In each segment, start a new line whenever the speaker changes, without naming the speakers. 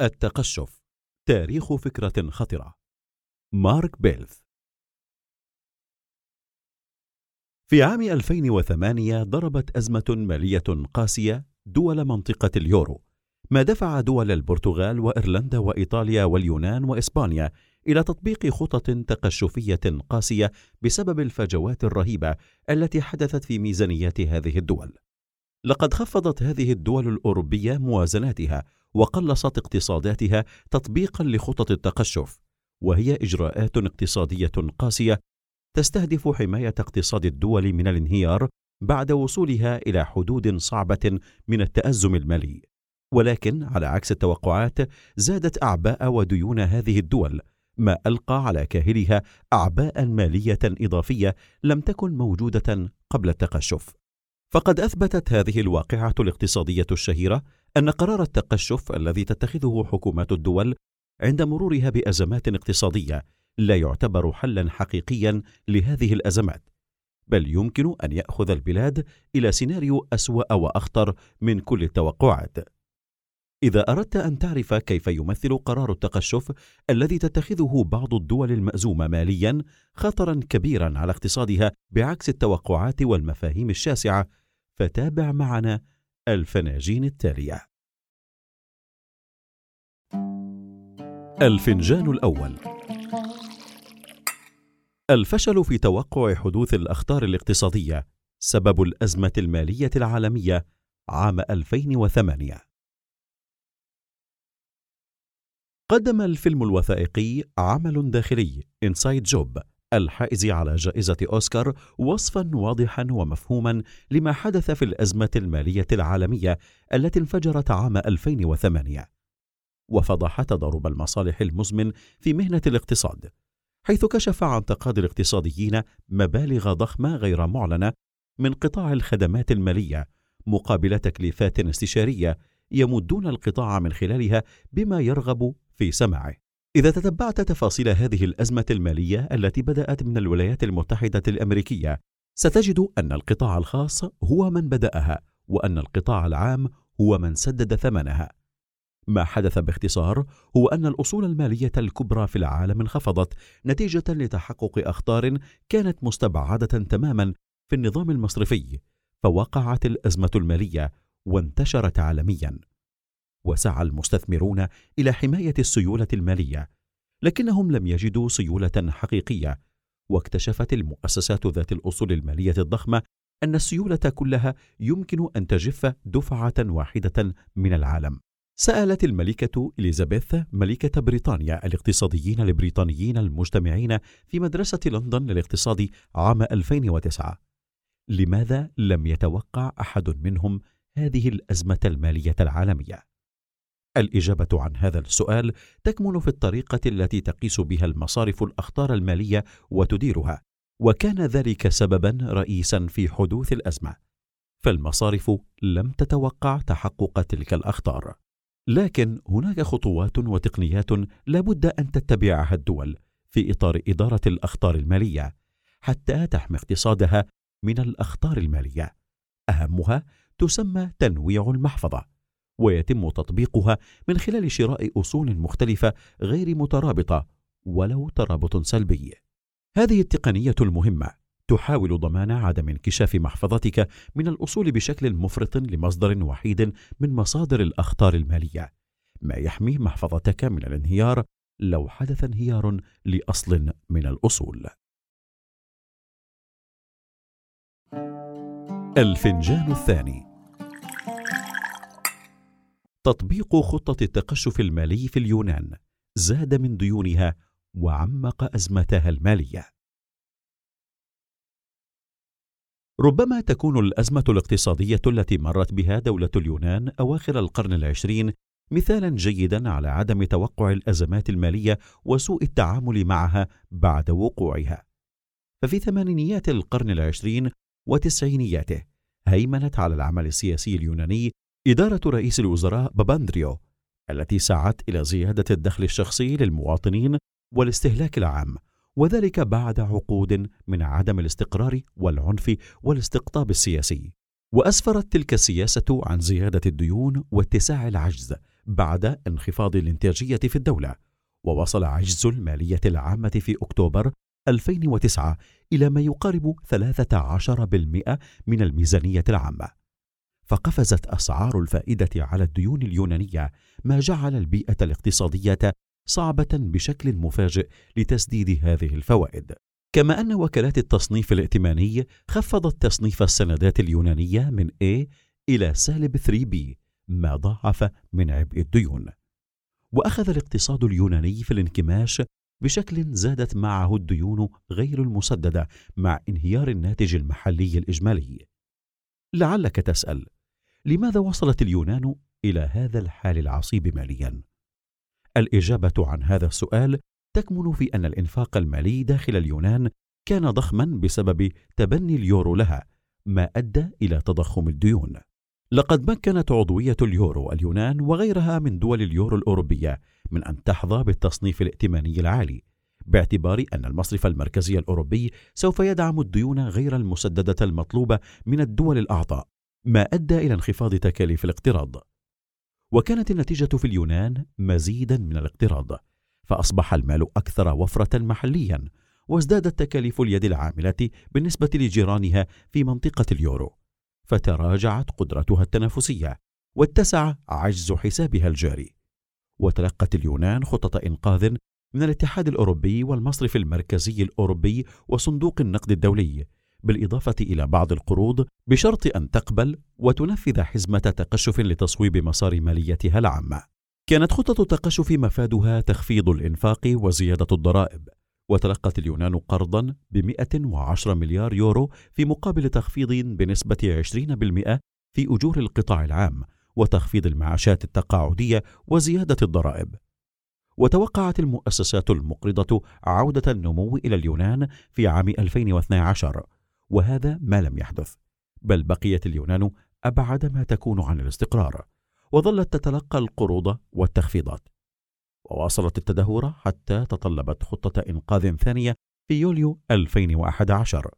التقشف تاريخ فكرة خطرة. مارك بيلث. في عام 2008 ضربت أزمة مالية قاسية دول منطقة اليورو ما دفع دول البرتغال وإيرلندا وإيطاليا واليونان وإسبانيا إلى تطبيق خطط تقشفية قاسية بسبب الفجوات الرهيبة التي حدثت في ميزانيات هذه الدول. لقد خفضت هذه الدول الأوروبية موازناتها وقلصت اقتصاداتها تطبيقا لخطط التقشف وهي إجراءات اقتصادية قاسية تستهدف حماية اقتصاد الدول من الانهيار بعد وصولها إلى حدود صعبة من التأزم المالي. ولكن على عكس التوقعات زادت أعباء وديون هذه الدول ما ألقى على كاهلها اعباء مالية إضافية لم تكن موجودة قبل التقشف. فقد أثبتت هذه الواقعة الاقتصادية الشهيرة أن قرار التقشف الذي تتخذه حكومات الدول عند مرورها بأزمات اقتصادية لا يعتبر حلا حقيقيا لهذه الأزمات بل يمكن أن يأخذ البلاد إلى سيناريو أسوأ وأخطر من كل التوقعات. إذا أردت أن تعرف كيف يمثل قرار التقشف الذي تتخذه بعض الدول المأزومة ماليا خطرا كبيرا على اقتصادها بعكس التوقعات والمفاهيم الشاسعة فتابع معنا الفناجين التالية. الفنجان الأول. الفشل في توقع حدوث الأخطار الاقتصادية سبب الأزمة المالية العالمية عام 2008 قدم الفيلم الوثائقي عمل داخلي انسايد جوب الحائز على جائزة أوسكار وصفا واضحا ومفهوما لما حدث في الأزمة المالية العالمية التي انفجرت عام 2008 وفضح تضارب المصالح المزمن في مهنة الاقتصاد حيث كشف عن تقاضي الاقتصاديين مبالغ ضخمة غير معلنة من قطاع الخدمات المالية مقابل تكليفات استشارية يمدون القطاع من خلالها بما يرغب في سماعه. إذا تتبعت تفاصيل هذه الأزمة المالية التي بدأت من الولايات المتحدة الأمريكية ستجد أن القطاع الخاص هو من بدأها وأن القطاع العام هو من سدد ثمنها. ما حدث باختصار هو أن الأصول المالية الكبرى في العالم انخفضت نتيجة لتحقق أخطار كانت مستبعدة تماما في النظام المصرفي فوقعت الأزمة المالية وانتشرت عالميا. وسعى المستثمرون إلى حماية السيولة المالية لكنهم لم يجدوا سيولة حقيقية واكتشفت المؤسسات ذات الأصول المالية الضخمة أن السيولة كلها يمكن أن تجف دفعة واحدة من العالم. سألت الملكة إليزابيث ملكة بريطانيا الاقتصاديين البريطانيين المجتمعين في مدرسة لندن للاقتصاد عام 2009 لماذا لم يتوقع أحد منهم هذه الأزمة المالية العالمية؟ الإجابة عن هذا السؤال تكمن في الطريقة التي تقيس بها المصارف الأخطار المالية وتديرها وكان ذلك سببا رئيسا في حدوث الأزمة. فالمصارف لم تتوقع تحقق تلك الأخطار. لكن هناك خطوات وتقنيات لا بد أن تتبعها الدول في إطار إدارة الأخطار المالية حتى تحمي اقتصادها من الأخطار المالية. أهمها تسمى تنويع المحفظة. ويتم تطبيقها من خلال شراء أصول مختلفة غير مترابطة ولو ترابط سلبي. هذه التقنية المهمة تحاول ضمان عدم انكشاف محفظتك من الأصول بشكل مفرط لمصدر وحيد من مصادر الأخطار المالية. ما يحمي محفظتك من الانهيار لو حدث انهيار لأصل من الأصول. الفنجان الثاني تطبيق خطة التقشف المالي في اليونان زاد من ديونها وعمق أزمتها المالية. ربما تكون الأزمة الاقتصادية التي مرت بها دولة اليونان أواخر القرن العشرين مثالا جيدا على عدم توقع الأزمات المالية وسوء التعامل معها بعد وقوعها. ففي ثمانينيات القرن العشرين وتسعينياته هيمنت على العمل السياسي اليوناني إدارة رئيس الوزراء باباندريو التي سعت إلى زيادة الدخل الشخصي للمواطنين والاستهلاك العام وذلك بعد عقود من عدم الاستقرار والعنف والاستقطاب السياسي. وأسفرت تلك السياسة عن زيادة الديون واتساع العجز بعد انخفاض الإنتاجية في الدولة ووصل عجز المالية العامة في أكتوبر 2009 إلى ما يقارب 13% من الميزانية العامة. فقفزت أسعار الفائدة على الديون اليونانية ما جعل البيئة الاقتصادية صعبة بشكل مفاجئ لتسديد هذه الفوائد. كما أن وكالات التصنيف الائتماني خفضت تصنيف السندات اليونانية من A إلى سالب 3B ما ضاعف من عبء الديون. وأخذ الاقتصاد اليوناني في الانكماش بشكل زادت معه الديون غير المسددة مع انهيار الناتج المحلي الإجمالي. لعلك تسأل لماذا وصلت اليونان إلى هذا الحال العصيب ماليا؟ الإجابة عن هذا السؤال تكمن في أن الإنفاق المالي داخل اليونان كان ضخما بسبب تبني اليورو لها ما أدى إلى تضخم الديون لقد مكنت عضوية اليورو اليونان وغيرها من دول اليورو الأوروبية من أن تحظى بالتصنيف الائتماني العالي باعتبار أن المصرف المركزي الأوروبي سوف يدعم الديون غير المسددة المطلوبة من الدول الأعضاء ما أدى إلى انخفاض تكاليف الاقتراض. وكانت النتيجة في اليونان مزيدا من الاقتراض فأصبح المال أكثر وفرة محليا وازدادت تكاليف اليد العاملة بالنسبة لجيرانها في منطقة اليورو. فتراجعت قدرتها التنافسية واتسع عجز حسابها الجاري. وتلقت اليونان خطة إنقاذ من الاتحاد الأوروبي والمصرف المركزي الأوروبي وصندوق النقد الدولي. بالإضافة إلى بعض القروض بشرط أن تقبل وتنفذ حزمة تقشف لتصويب مسار ماليتها العامة. كانت خطة التقشف مفادها تخفيض الإنفاق وزيادة الضرائب، وتلقت اليونان قرضا ب 110 مليار يورو في مقابل تخفيض بنسبة 20% في أجور القطاع العام، وتخفيض المعاشات التقاعدية وزيادة الضرائب. وتوقعت المؤسسات المقرضة عودة النمو إلى اليونان في عام 2012 وهذا ما لم يحدث بل بقيت اليونان أبعد ما تكون عن الاستقرار وظلت تتلقى القروض والتخفيضات. وواصلت التدهور حتى تطلبت خطة إنقاذ ثانية في يوليو 2011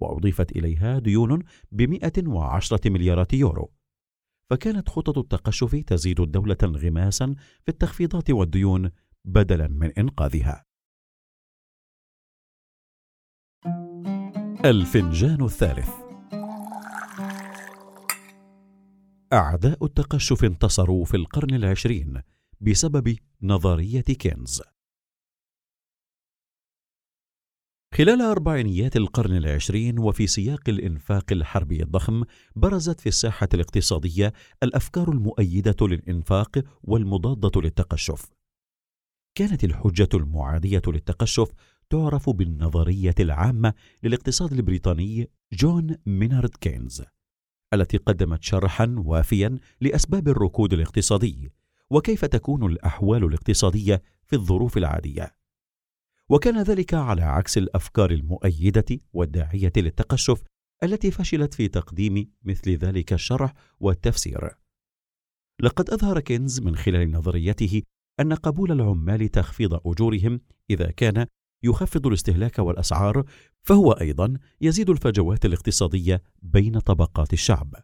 وأضيفت إليها ديون ب 110 مليارات يورو. فكانت خطط التقشف تزيد الدولة انغماسا في التخفيضات والديون بدلا من إنقاذها. الفنجان الثالث. أعداء التقشف انتصروا في القرن العشرين بسبب نظرية كينز. خلال أربعينيات القرن العشرين وفي سياق الإنفاق الحربي الضخم برزت في الساحة الاقتصادية الأفكار المؤيدة للإنفاق والمضادة للتقشف. كانت الحجة المعادية للتقشف تعرف بالنظرية العامة للاقتصاد البريطاني جون مينارد كينز التي قدمت شرحا وافيا لأسباب الركود الاقتصادي وكيف تكون الأحوال الاقتصادية في الظروف العادية. وكان ذلك على عكس الأفكار المؤيدة والداعية للتقشف التي فشلت في تقديم مثل ذلك الشرح والتفسير. لقد أظهر كينز من خلال نظريته أن قبول العمال تخفيض أجورهم إذا كان يخفض الاستهلاك والأسعار فهو أيضا يزيد الفجوات الاقتصادية بين طبقات الشعب.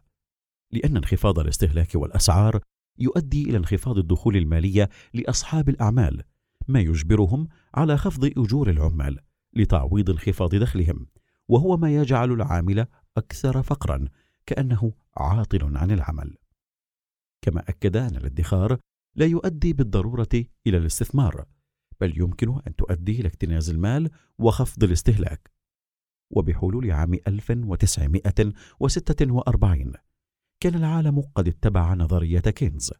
لأن انخفاض الاستهلاك والأسعار يؤدي إلى انخفاض الدخول المالية لأصحاب الأعمال ما يجبرهم على خفض أجور العمال لتعويض انخفاض دخلهم وهو ما يجعل العامل أكثر فقرا كأنه عاطل عن العمل. كما أكد أن الادخار لا يؤدي بالضرورة إلى الاستثمار بل يمكن أن تؤدي إلى اكتناز المال وخفض الاستهلاك. وبحلول عام 1946 كان العالم قد اتبع نظرية كينز.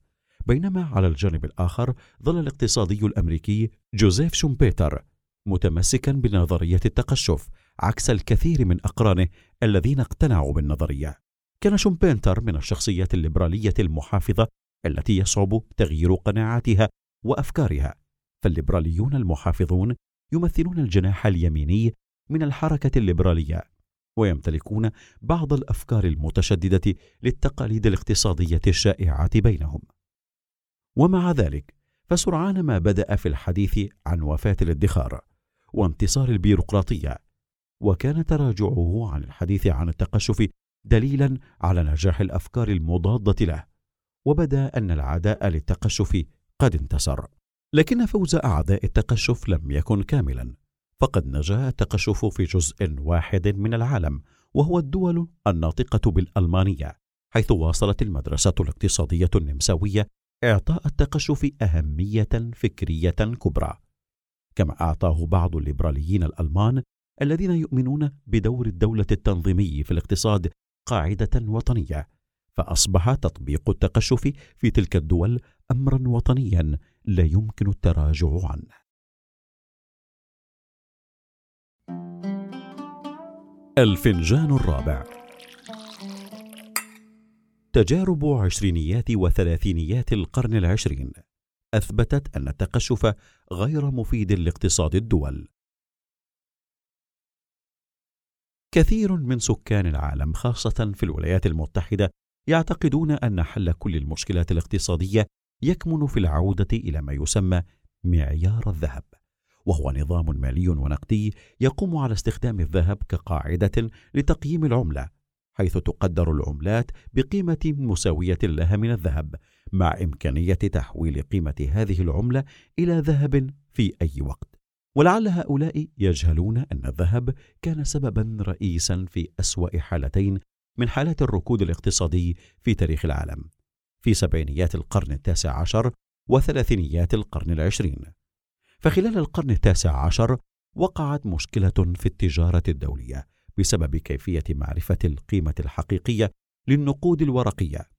بينما على الجانب الآخر ظل الاقتصادي الأمريكي جوزيف شومبيتر متمسكا بنظرية التقشف عكس الكثير من أقرانه الذين اقتنعوا بالنظرية. كان شومبيتر من الشخصيات الليبرالية المحافظة التي يصعب تغيير قناعاتها وأفكارها. فالليبراليون المحافظون يمثلون الجناح اليميني من الحركة الليبرالية ويمتلكون بعض الأفكار المتشددة للتقاليد الاقتصادية الشائعة بينهم. ومع ذلك فسرعان ما بدأ في الحديث عن وفاة الادخار وانتصار البيروقراطية وكان تراجعه عن الحديث عن التقشف دليلا على نجاح الأفكار المضادة له وبدأ أن العداء للتقشف قد انتصر. لكن فوز أعداء التقشف لم يكن كاملا. فقد نجا التقشف في جزء واحد من العالم وهو الدول الناطقة بالألمانية حيث واصلت المدرسة الاقتصادية النمساوية إعطاء التقشف أهمية فكرية كبرى. كما أعطاه بعض الليبراليين الألمان الذين يؤمنون بدور الدولة التنظيمي في الاقتصاد قاعدة وطنية فأصبح تطبيق التقشف في تلك الدول أمرا وطنيا لا يمكن التراجع عنه. الفنجان الرابع. تجارب عشرينيات وثلاثينيات القرن العشرين أثبتت أن التقشف غير مفيد لاقتصاد الدول. كثير من سكان العالم خاصة في الولايات المتحدة يعتقدون أن حل كل المشكلات الاقتصادية يكمن في العودة إلى ما يسمى معيار الذهب وهو نظام مالي ونقدي يقوم على استخدام الذهب كقاعدة لتقييم العملة حيث تقدر العملات بقيمة مساوية لها من الذهب مع إمكانية تحويل قيمة هذه العملة إلى ذهب في أي وقت. ولعل هؤلاء يجهلون أن الذهب كان سببا رئيسا في أسوأ حالتين من حالات الركود الاقتصادي في تاريخ العالم. في سبعينيات القرن التاسع عشر وثلاثينيات القرن العشرين. فخلال القرن التاسع عشر وقعت مشكلة في التجارة الدولية بسبب كيفية معرفة القيمة الحقيقية للنقود الورقية.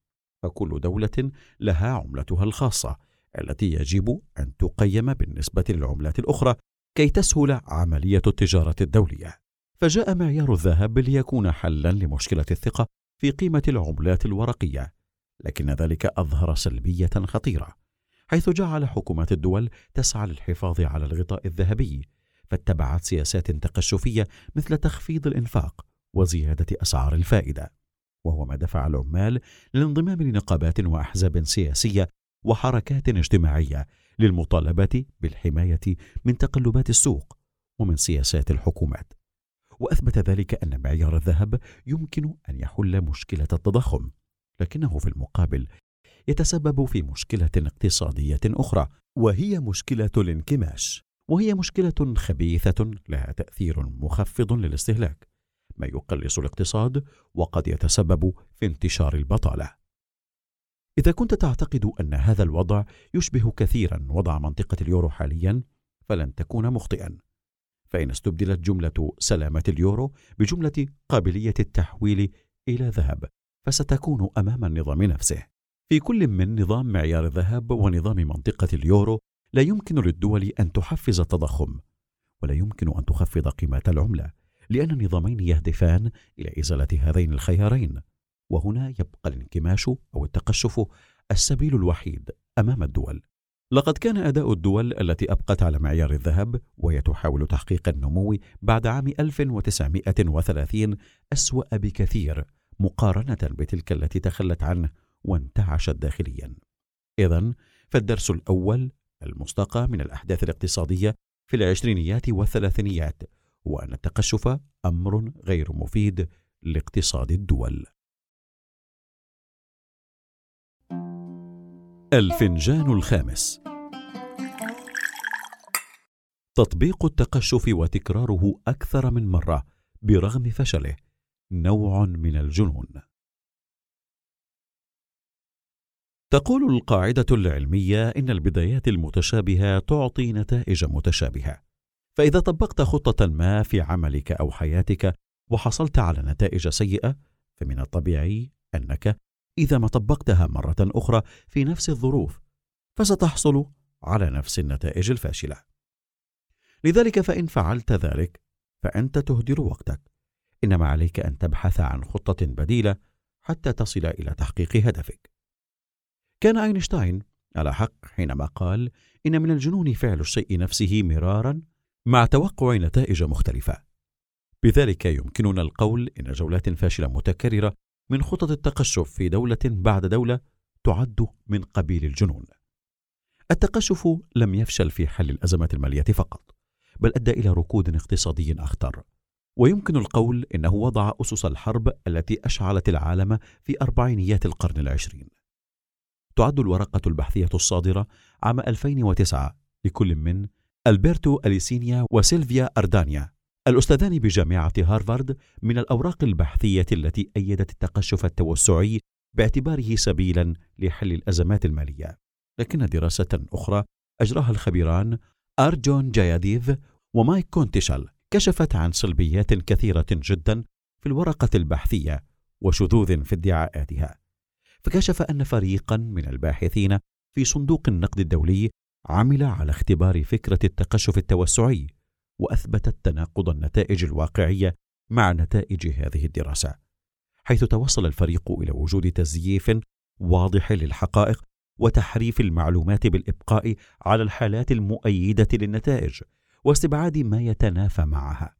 فكل دولة لها عملتها الخاصة التي يجب أن تقيم بالنسبة للعملات الأخرى كي تسهل عملية التجارة الدولية. فجاء معيار الذهب ليكون حلا لمشكلة الثقة في قيمة العملات الورقية. لكن ذلك أظهر سلبية خطيرة حيث جعل حكومات الدول تسعى للحفاظ على الغطاء الذهبي فاتبعت سياسات تقشفية مثل تخفيض الإنفاق وزيادة أسعار الفائدة وهو ما دفع العمال للانضمام لنقابات وأحزاب سياسية وحركات اجتماعية للمطالبة بالحماية من تقلبات السوق ومن سياسات الحكومات. وأثبت ذلك أن معيار الذهب يمكن أن يحل مشكلة التضخم. لكنه في المقابل يتسبب في مشكلة اقتصادية أخرى وهي مشكلة الانكماش وهي مشكلة خبيثة لها تأثير مخفض للاستهلاك. ما يقلص الاقتصاد وقد يتسبب في انتشار البطالة. إذا كنت تعتقد أن هذا الوضع يشبه كثيرا وضع منطقة اليورو حاليا فلن تكون مخطئا. فإن استبدلت جملة سلامة اليورو بجملة قابلية التحويل إلى ذهب. فستكون أمام النظام نفسه. في كل من نظام معيار الذهب ونظام منطقة اليورو لا يمكن للدول أن تحفز التضخم ولا يمكن أن تخفض قيمة العملة لأن النظامين يهدفان إلى إزالة هذين الخيارين. وهنا يبقى الانكماش أو التقشف السبيل الوحيد أمام الدول. لقد كان أداء الدول التي أبقت على معيار الذهب وهي تحاول تحقيق النمو بعد عام 1930 أسوأ بكثير. مقارنة بتلك التي تخلت عنه وانتعشت داخليا. اذا فالدرس الأول المستقى من الأحداث الاقتصادية في العشرينيات والثلاثينيات هو أن التقشف أمر غير مفيد لاقتصاد الدول. الفنجان الخامس. تطبيق التقشف وتكراره أكثر من مرة برغم فشله. نوع من الجنون. تقول القاعدة العلمية إن البدايات المتشابهة تعطي نتائج متشابهة، فإذا طبقت خطة ما في عملك أو حياتك وحصلت على نتائج سيئة، فمن الطبيعي أنك إذا ما طبقتها مرة أخرى في نفس الظروف، فستحصل على نفس النتائج الفاشلة. لذلك فإن فعلت ذلك، فأنت تهدر وقتك، إنما عليك أن تبحث عن خطة بديلة حتى تصل إلى تحقيق هدفك. كان أينشتاين على حق حينما قال إن من الجنون فعل الشيء نفسه مرارا مع توقع نتائج مختلفة. بذلك يمكننا القول إن جولات فاشلة متكررة من خطط التقشف في دولة بعد دولة تعد من قبيل الجنون. التقشف لم يفشل في حل الأزمات المالية فقط بل أدى إلى ركود اقتصادي أخطر. ويمكن القول إنه وضع أسس الحرب التي أشعلت العالم في أربعينيات القرن العشرين. تعد الورقة البحثية الصادرة عام 2009 لكل من ألبرتو أليسينيا وسيلفيا أردانيا الأستاذان بجامعة هارفارد من الأوراق البحثية التي أيدت التقشف التوسعي باعتباره سبيلا لحل الأزمات المالية. لكن دراسة أخرى أجراها الخبيران أرجون جاياديف ومايك كونتيشال كشفت عن سلبيات كثيرة جدا في الورقة البحثية وشذوذ في ادعاءاتها. فكشف أن فريقا من الباحثين في صندوق النقد الدولي عمل على اختبار فكرة التقشف التوسعي وأثبتت تناقض النتائج الواقعية مع نتائج هذه الدراسة حيث توصل الفريق إلى وجود تزييف واضح للحقائق وتحريف المعلومات بالإبقاء على الحالات المؤيدة للنتائج واستبعاد ما يتنافى معها.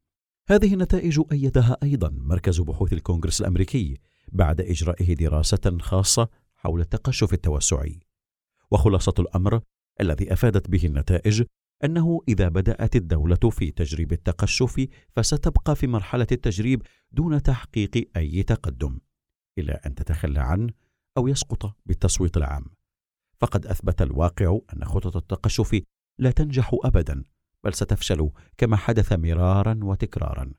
هذه النتائج أيدها أيضا مركز بحوث الكونغرس الأمريكي بعد إجرائه دراسة خاصة حول التقشف التوسعي. وخلاصة الأمر الذي أفادت به النتائج أنه إذا بدأت الدولة في تجريب التقشف فستبقى في مرحلة التجريب دون تحقيق أي تقدم إلى أن تتخلى عنه أو يسقط بالتصويت العام. فقد أثبت الواقع أن خطط التقشف لا تنجح أبدا بل ستفشل كما حدث مرارا وتكرارا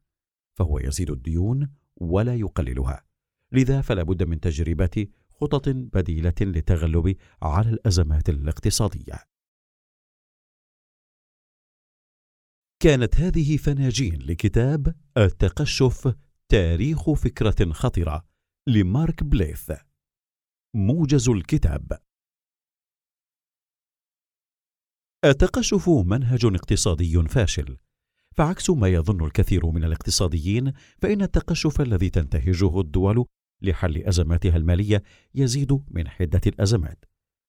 فهو يزيد الديون ولا يقللها. لذا فلا بد من تجربة خطط بديلة للتغلب على الأزمات الاقتصادية. كانت هذه فناجين لكتاب التقشف تاريخ فكرة خطرة لمارك بليث. موجز الكتاب. التقشف منهج اقتصادي فاشل. فعكس ما يظن الكثير من الاقتصاديين فإن التقشف الذي تنتهجه الدول لحل أزماتها المالية يزيد من حدة الأزمات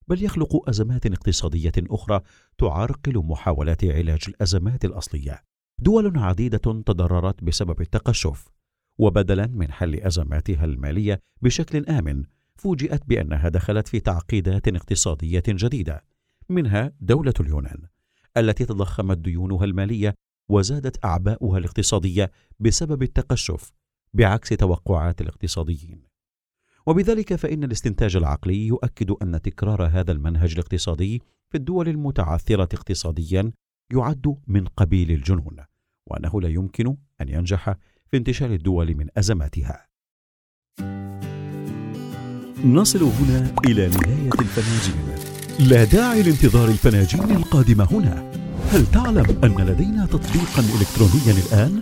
بل يخلق أزمات اقتصادية أخرى تعرقل محاولات علاج الأزمات الأصلية. دول عديدة تضررت بسبب التقشف وبدلا من حل أزماتها المالية بشكل آمن فوجئت بأنها دخلت في تعقيدات اقتصادية جديدة. منها دولة اليونان التي تضخمت ديونها المالية وزادت أعباؤها الاقتصادية بسبب التقشف بعكس توقعات الاقتصاديين. وبذلك فإن الاستنتاج العقلي يؤكد أن تكرار هذا المنهج الاقتصادي في الدول المتعثرة اقتصاديا يعد من قبيل الجنون وأنه لا يمكن أن ينجح في انتشال الدول من أزماتها. نصل هنا إلى نهاية الفناجين. لا داعي لانتظار الفناجين القادمه هنا. هل تعلم أن لدينا تطبيقا الكترونيا الآن؟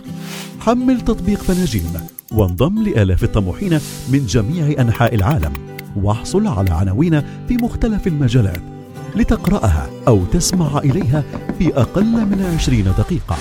حمل تطبيق فناجين وانضم لآلاف الطموحين من جميع أنحاء العالم. واحصل على عناوين في مختلف المجالات لتقرأها أو تسمع إليها في أقل من عشرين دقيقة.